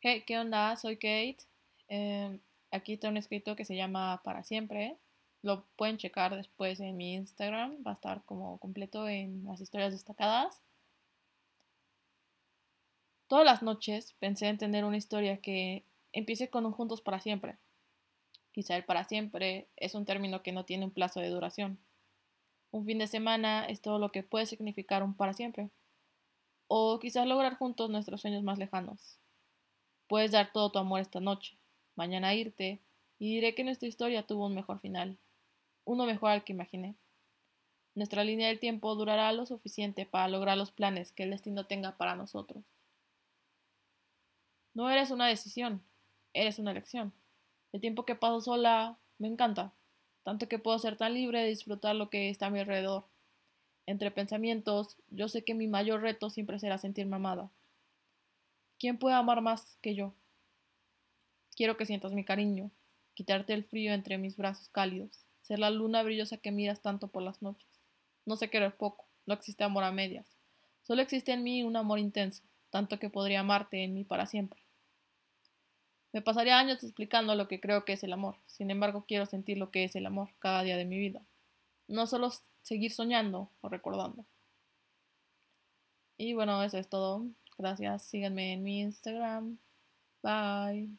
Hey, ¿qué onda? Soy Kate. Em, aquí está un escrito que se llama Para siempre. Lo pueden checar después en mi Instagram. Va a estar como completo en las historias destacadas. Todas las noches pensé en tener una historia que empiece con un juntos para siempre. Quizá el para siempre es un término que no tiene un plazo de duración. Un fin de semana es todo lo que puede significar un para siempre. O quizás lograr juntos nuestros sueños más lejanos. Puedes dar todo tu amor esta noche, mañana irte, y diré que nuestra historia tuvo un mejor final, uno mejor al que imaginé. Nuestra línea del tiempo durará lo suficiente para lograr los planes que el destino tenga para nosotros. No eres una decisión, eres una elección. El tiempo que paso sola me encanta, tanto que puedo ser tan libre de disfrutar lo que está a mi alrededor. Entre pensamientos, yo sé que mi mayor reto siempre será sentirme amada. ¿Quién puede amar más que yo? Quiero que sientas mi cariño, quitarte el frío entre mis brazos cálidos, ser la luna brillosa que miras tanto por las noches. No sé querer poco, no existe amor a medias. Solo existe en mí un amor intenso, tanto que podría amarte en mí para siempre. Me pasaría años explicando lo que creo que es el amor, sin embargo quiero sentir lo que es el amor cada día de mi vida. No solo seguir soñando o recordando. Y bueno, eso es todo. Gracias. Síganme en mi Instagram. Bye.